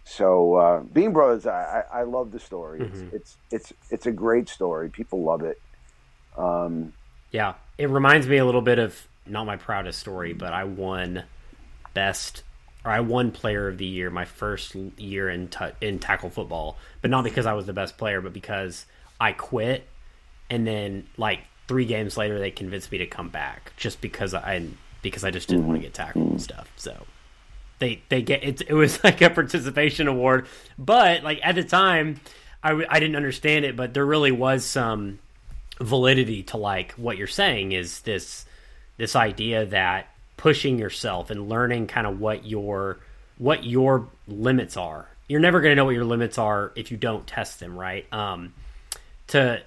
So uh, being brothers, I, I, I love the story. Mm-hmm. It's, it's it's it's a great story. People love it. Um, yeah, it reminds me a little bit of not my proudest story, but I won best or I won player of the year my first year in t- in tackle football, but not because I was the best player, but because I quit and then like three games later they convinced me to come back just because I because I just didn't mm-hmm. want to get tackled and stuff. So they they get it. It was like a participation award, but like at the time, I I didn't understand it, but there really was some validity to like what you're saying is this this idea that pushing yourself and learning kind of what your what your limits are. You're never going to know what your limits are if you don't test them, right? Um, to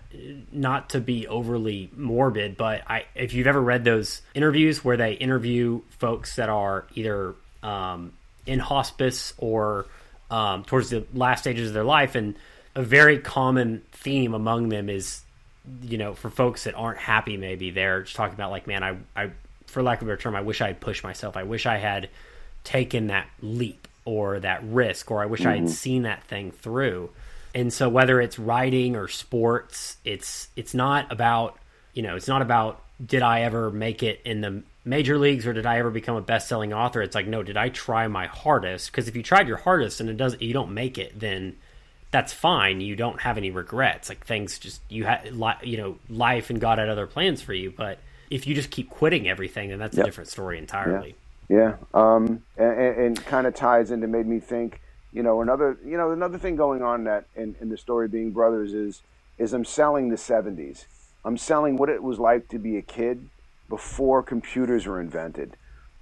not to be overly morbid, but I if you've ever read those interviews where they interview folks that are either um, in hospice or um, towards the last stages of their life, and a very common theme among them is, you know, for folks that aren't happy, maybe they're just talking about like, man, I, I, for lack of a better term, I wish I had pushed myself. I wish I had taken that leap or that risk, or I wish mm-hmm. I had mm-hmm. seen that thing through. And so whether it's writing or sports, it's it's not about you know it's not about did I ever make it in the major leagues or did I ever become a best-selling author? It's like no, did I try my hardest? Because if you tried your hardest and it doesn't, you don't make it, then that's fine. You don't have any regrets. Like things just you had you know life and God had other plans for you. But if you just keep quitting everything, then that's yep. a different story entirely. Yeah, yeah. Um, and, and kind of ties into made me think you know another you know another thing going on that in, in the story being brothers is is i'm selling the 70s i'm selling what it was like to be a kid before computers were invented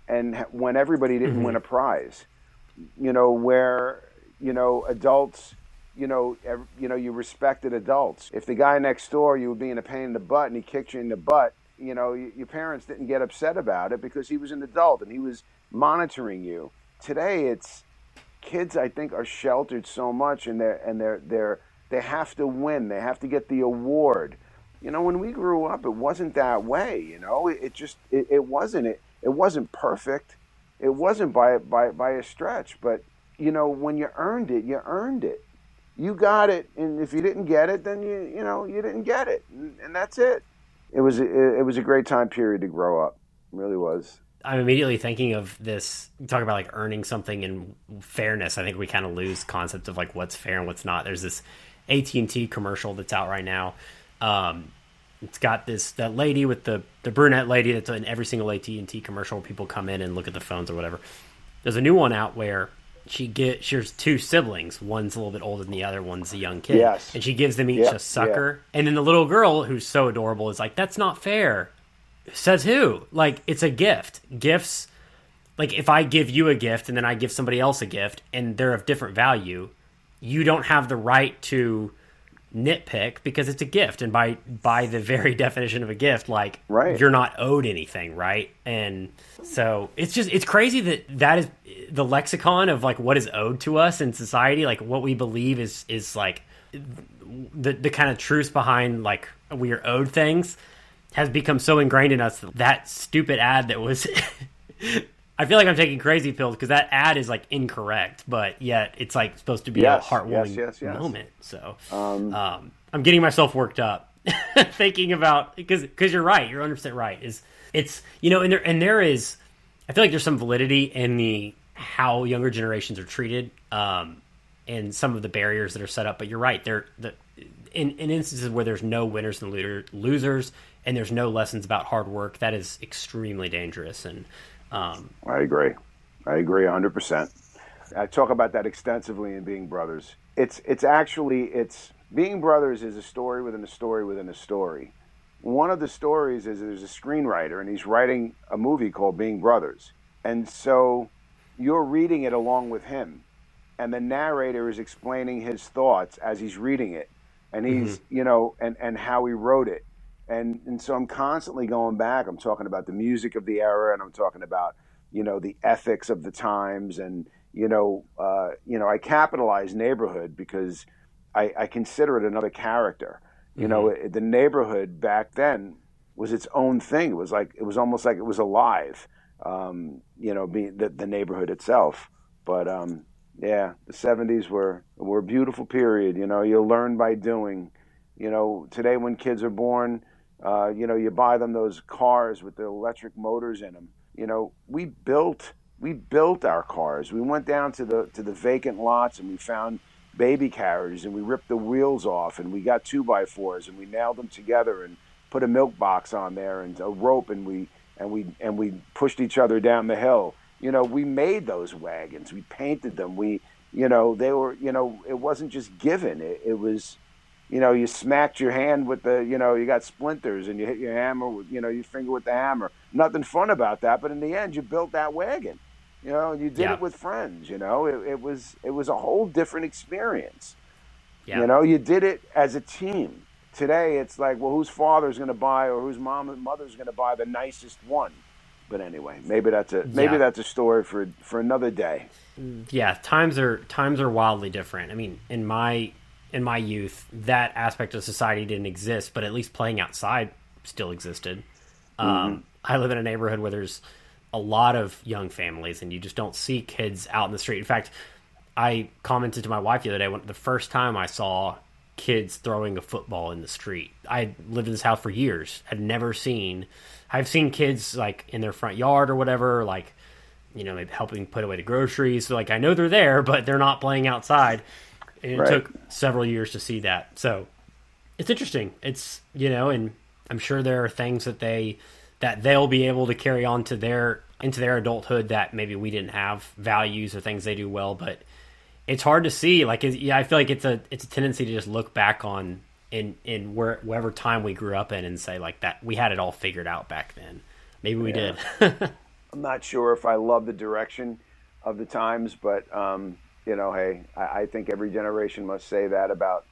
and when everybody didn't mm-hmm. win a prize you know where you know adults you know ev- you know you respected adults if the guy next door you were being a pain in the butt and he kicked you in the butt you know your parents didn't get upset about it because he was an adult and he was monitoring you today it's kids I think are sheltered so much and they're and they're they're they have to win. They have to get the award. You know, when we grew up, it wasn't that way. You know, it, it just it, it wasn't it it wasn't perfect. It wasn't by by by a stretch. But you know, when you earned it, you earned it. You got it, and if you didn't get it, then you you know you didn't get it, and, and that's it. It was it, it was a great time period to grow up. It really was. I'm immediately thinking of this. Talk about like earning something and fairness. I think we kind of lose concept of like what's fair and what's not. There's this AT and T commercial that's out right now. Um, it's got this that lady with the the brunette lady that's in every single AT and T commercial. Where people come in and look at the phones or whatever. There's a new one out where she get has two siblings. One's a little bit older than the other. One's a young kid. Yes. And she gives them each yep, a sucker. And then the little girl, who's so adorable, is like, "That's not fair." Says who? Like it's a gift. Gifts like if I give you a gift and then I give somebody else a gift and they're of different value, you don't have the right to nitpick because it's a gift and by by the very definition of a gift like right. you're not owed anything right and so it's just it's crazy that that is the lexicon of like what is owed to us in society like what we believe is is like the the kind of truth behind like we are owed things has become so ingrained in us that stupid ad that was I feel like I'm taking crazy pills because that ad is like incorrect, but yet it's like supposed to be yes, a heartwarming yes, yes, moment. So um, um, I'm getting myself worked up thinking about because because you're right, you're 100 percent right. Is it's you know and there and there is I feel like there's some validity in the how younger generations are treated um, and some of the barriers that are set up. But you're right, there the in, in instances where there's no winners and losers and there's no lessons about hard work, that is extremely dangerous. And um, I agree. I agree 100%. I talk about that extensively in Being Brothers. It's it's actually it's Being Brothers is a story within a story within a story. One of the stories is there's a screenwriter and he's writing a movie called Being Brothers. And so you're reading it along with him and the narrator is explaining his thoughts as he's reading it and he's mm-hmm. you know and and how he wrote it and and so I'm constantly going back. I'm talking about the music of the era, and I'm talking about you know the ethics of the times, and you know uh, you know I capitalize neighborhood because I, I consider it another character. You mm-hmm. know, it, the neighborhood back then was its own thing. It was like it was almost like it was alive. Um, you know, being the, the neighborhood itself. But um, yeah, the '70s were were a beautiful period. You know, you'll learn by doing. You know, today when kids are born, uh, you know, you buy them those cars with the electric motors in them. You know, we built we built our cars. We went down to the to the vacant lots and we found baby carriages and we ripped the wheels off and we got two by fours and we nailed them together and put a milk box on there and a rope and we and we and we pushed each other down the hill. You know, we made those wagons. We painted them. We you know they were you know it wasn't just given. It, it was you know, you smacked your hand with the, you know, you got splinters and you hit your hammer with, you know, your finger with the hammer. Nothing fun about that, but in the end, you built that wagon. You know, you did yeah. it with friends. You know, it, it, was it was a whole different experience. Yeah. You know, you did it as a team. today it's like, well, whose father's going to buy or whose mom and mother's going to buy the nicest one? But anyway, maybe that's a maybe Yeah. that's a story for for another day. Mm. yeah times are times are wildly different i mean in my in my youth that aspect of society didn't exist but at least playing outside still existed um, i live in a neighborhood where there's a lot of young families and you just don't see kids out in the street in fact i commented to my wife the other day when the first time i saw kids throwing a football in the street i lived in this house for years had never seen i've seen kids like in their front yard or whatever like you know, maybe helping put away the groceries. So, like, I know they're there, but they're not playing outside. And it Right. took several years to see that. So, it's interesting. It's you know, and I'm sure there are things that they that they'll be able to carry on to their into their adulthood that maybe we didn't have values or things they do well, but it's hard to see. Like, yeah, I feel like it's a it's a tendency to just look back on in in where whatever time we grew up in and say like that we had it all figured out back then. Maybe we did. I'm not sure if I love the direction of the times, but um, you know, hey, I, I think every generation must say that about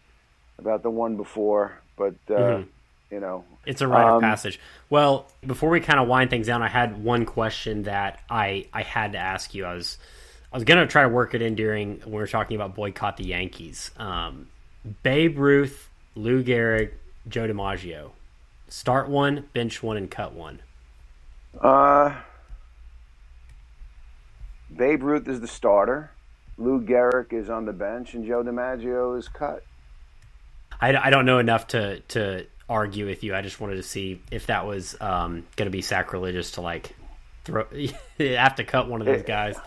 about the one before. But uh, Mhm. you know, It's a rite Um, of passage. Well, before we kind of wind things down, I had one question that I I had to ask you. I was I was gonna try to work it in during when we were talking about boycott the Yankees. Um, Babe Ruth, Lou Gehrig, Joe DiMaggio. Start one, bench one, and cut one. uh, Babe Ruth is the starter. Lou Gehrig is on the bench, and Joe DiMaggio is cut. I, I don't know enough to to argue with you. I just wanted to see if that was um, going to be sacrilegious to like throw have to cut one of those guys.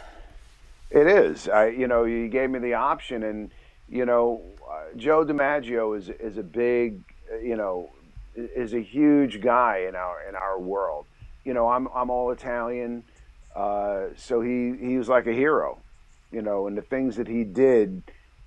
It is. I, you know, you gave me the option, and you know, uh, Joe DiMaggio is is a big, uh, you know, is a huge guy in our in our world. You know, I'm I'm all Italian, uh, so he he was like a hero. You know, and the things that he did.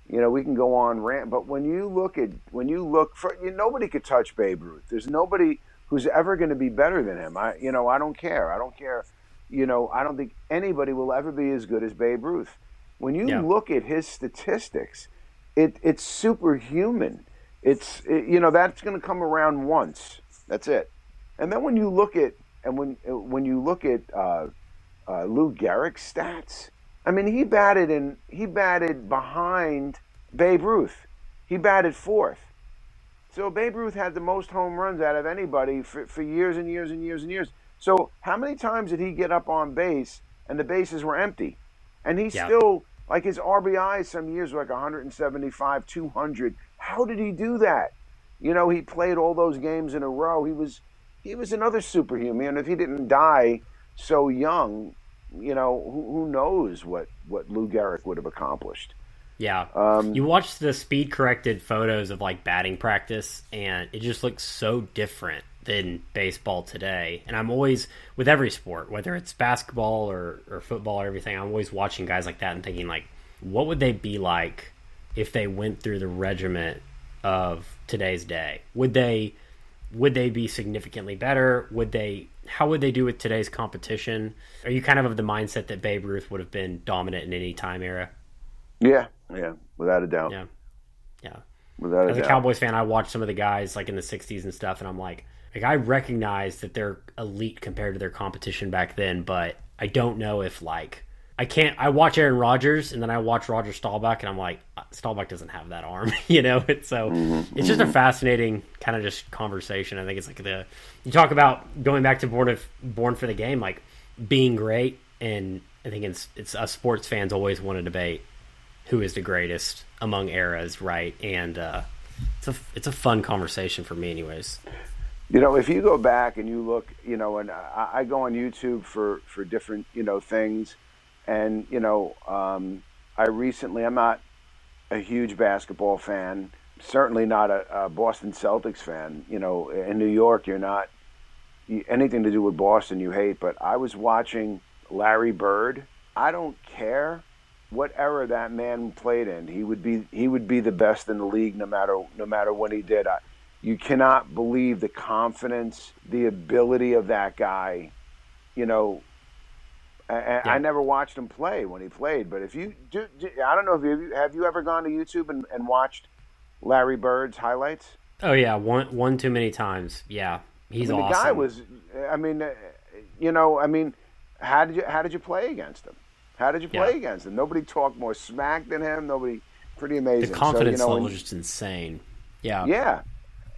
You know, we can go on rant, but when you look at when you look for, you, nobody could touch Babe Ruth. There's nobody who's ever going to be better than him. I, you know, I don't care. I don't care you know, I don't think anybody will ever be as good as Babe Ruth. When you Yeah. look at his statistics, it it's superhuman. It's it, you know that's going to come around once. That's it. And then when you look at and when when you look at uh, uh, Lou Gehrig's stats, I mean he batted in he batted behind Babe Ruth. He batted fourth. So Babe Ruth had the most home runs out of anybody for, for years and years and years and years. So how many times did he get up on base and the bases were empty? And he Yeah. still like his RBI some years were like 175, 200. How did he do that? You know, he played all those games in a row. He was he was another superhuman. And if he didn't die so young, you know, who, who knows what what Lou Gehrig would have accomplished. Yeah. Um, you watch the speed corrected photos of like batting practice and it just looks so different than baseball today. And I'm always with every sport, whether it's basketball or, or football or everything, I'm always watching guys like that and thinking like, what would they be like if they went through the regiment of today's day? Would they would they be significantly better? Would they how would they do with today's competition? Are you kind of of the mindset that Babe Ruth would have been dominant in any time era? yeah, yeah, without a doubt. Yeah. Yeah. Without a As a doubt. Cowboys fan, I watch some of the guys like in the '60s and stuff, and I'm like, like I recognize that they're elite compared to their competition back then, but I don't know if like I can't. I watch Aaron Rodgers and then I watch Roger Staubach, and I'm like, "Uh, Staubach doesn't have that arm, you know. It's so it's just a fascinating kind of just conversation. I think it's like the you talk about going back to born of born for the game, like being great, and I think it's it's us sports fans always want to debate who is the greatest among eras, right? And uh, it's a it's a fun conversation for me, anyways. You know, if you go back and you look, you know, and I, I go on YouTube for for different, you know, things, and you know, um, I recently, I'm not a huge basketball fan, certainly not a, a Boston Celtics fan. You know, in New York, you're not anything to do with Boston, you hate. But I was watching Larry Bird. I don't care what era that man played in. He would be he would be the best in the league, no matter no matter what he did. I, you cannot believe the confidence, the ability of that guy. You know, Yeah. I never watched him play when he played, but if you do, do I don't know if you have you ever gone to YouTube and, and watched Larry Bird's highlights. Oh yeah, one one too many times. Yeah, he's I mean, awesome. The guy was. I mean, uh, you know, I mean, how did you how did you play against him? How did you play Yeah. against him? Nobody talked more smack than him. Nobody. Pretty amazing. the confidence so, you know, level is just insane. Yeah. Yeah,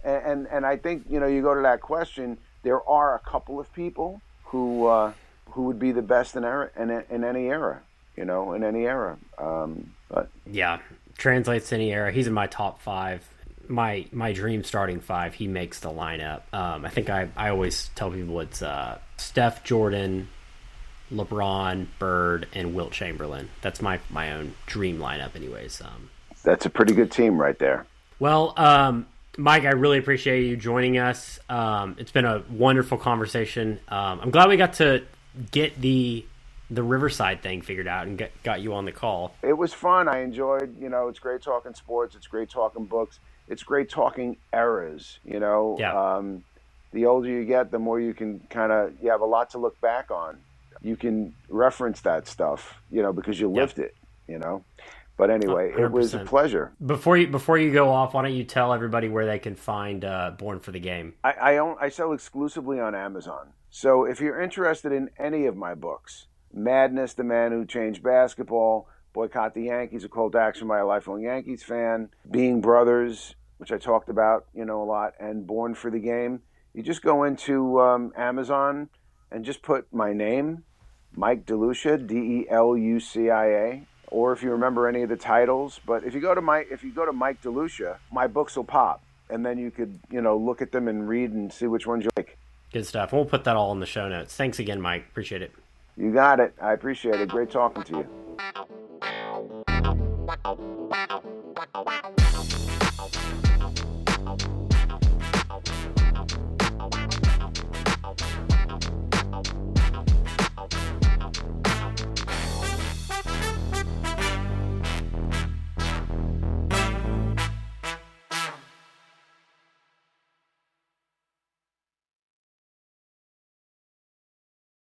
and, and and I think you know you go to that question. There are a couple of people who uh, who would be the best in era in, in any era. You know, in any era. Um, but Yeah, translates to any era. He's in my top five. My my dream starting five. He makes the lineup. Um, I think I, I always tell people it's uh, Steph, Jordan, LeBron, Bird, and Wilt Chamberlain. That's my my own dream lineup, anyways. Um, that's a pretty good team right there. well, um, Mike, I really appreciate you joining us. Um, it's been a wonderful conversation. Um, I'm glad we got to get the the Riverside thing figured out and get, got you on the call. It was fun. I enjoyed. You know, it's great talking sports. It's great talking books. It's great talking eras. You know, Yeah. um, the older you get, the more you can kind of you have a lot to look back on. You can reference that stuff, you know, because you lived it. You know. But anyway, it was a pleasure. Before you before you go off, why don't you tell everybody where they can find uh, Born for the Game? I, I own I sell exclusively on Amazon. So if you're interested in any of my books, Madness, the man who changed basketball, Boycott the Yankees, a Cold action by a lifelong Yankees fan, Being Brothers, which I talked about, you know, a lot, and Born for the Game, you just go into um, Amazon and just put my name, Mike DeLucia, D E L U C I A, or if you remember any of the titles. But if you go to my if you go to Mike DeLucia, my books will pop, and then you could you know look at them and read and see which ones you like. Good stuff. We'll put that all in the show notes. Thanks again, Mike. Appreciate it. You got it. I appreciate it. Great talking to you.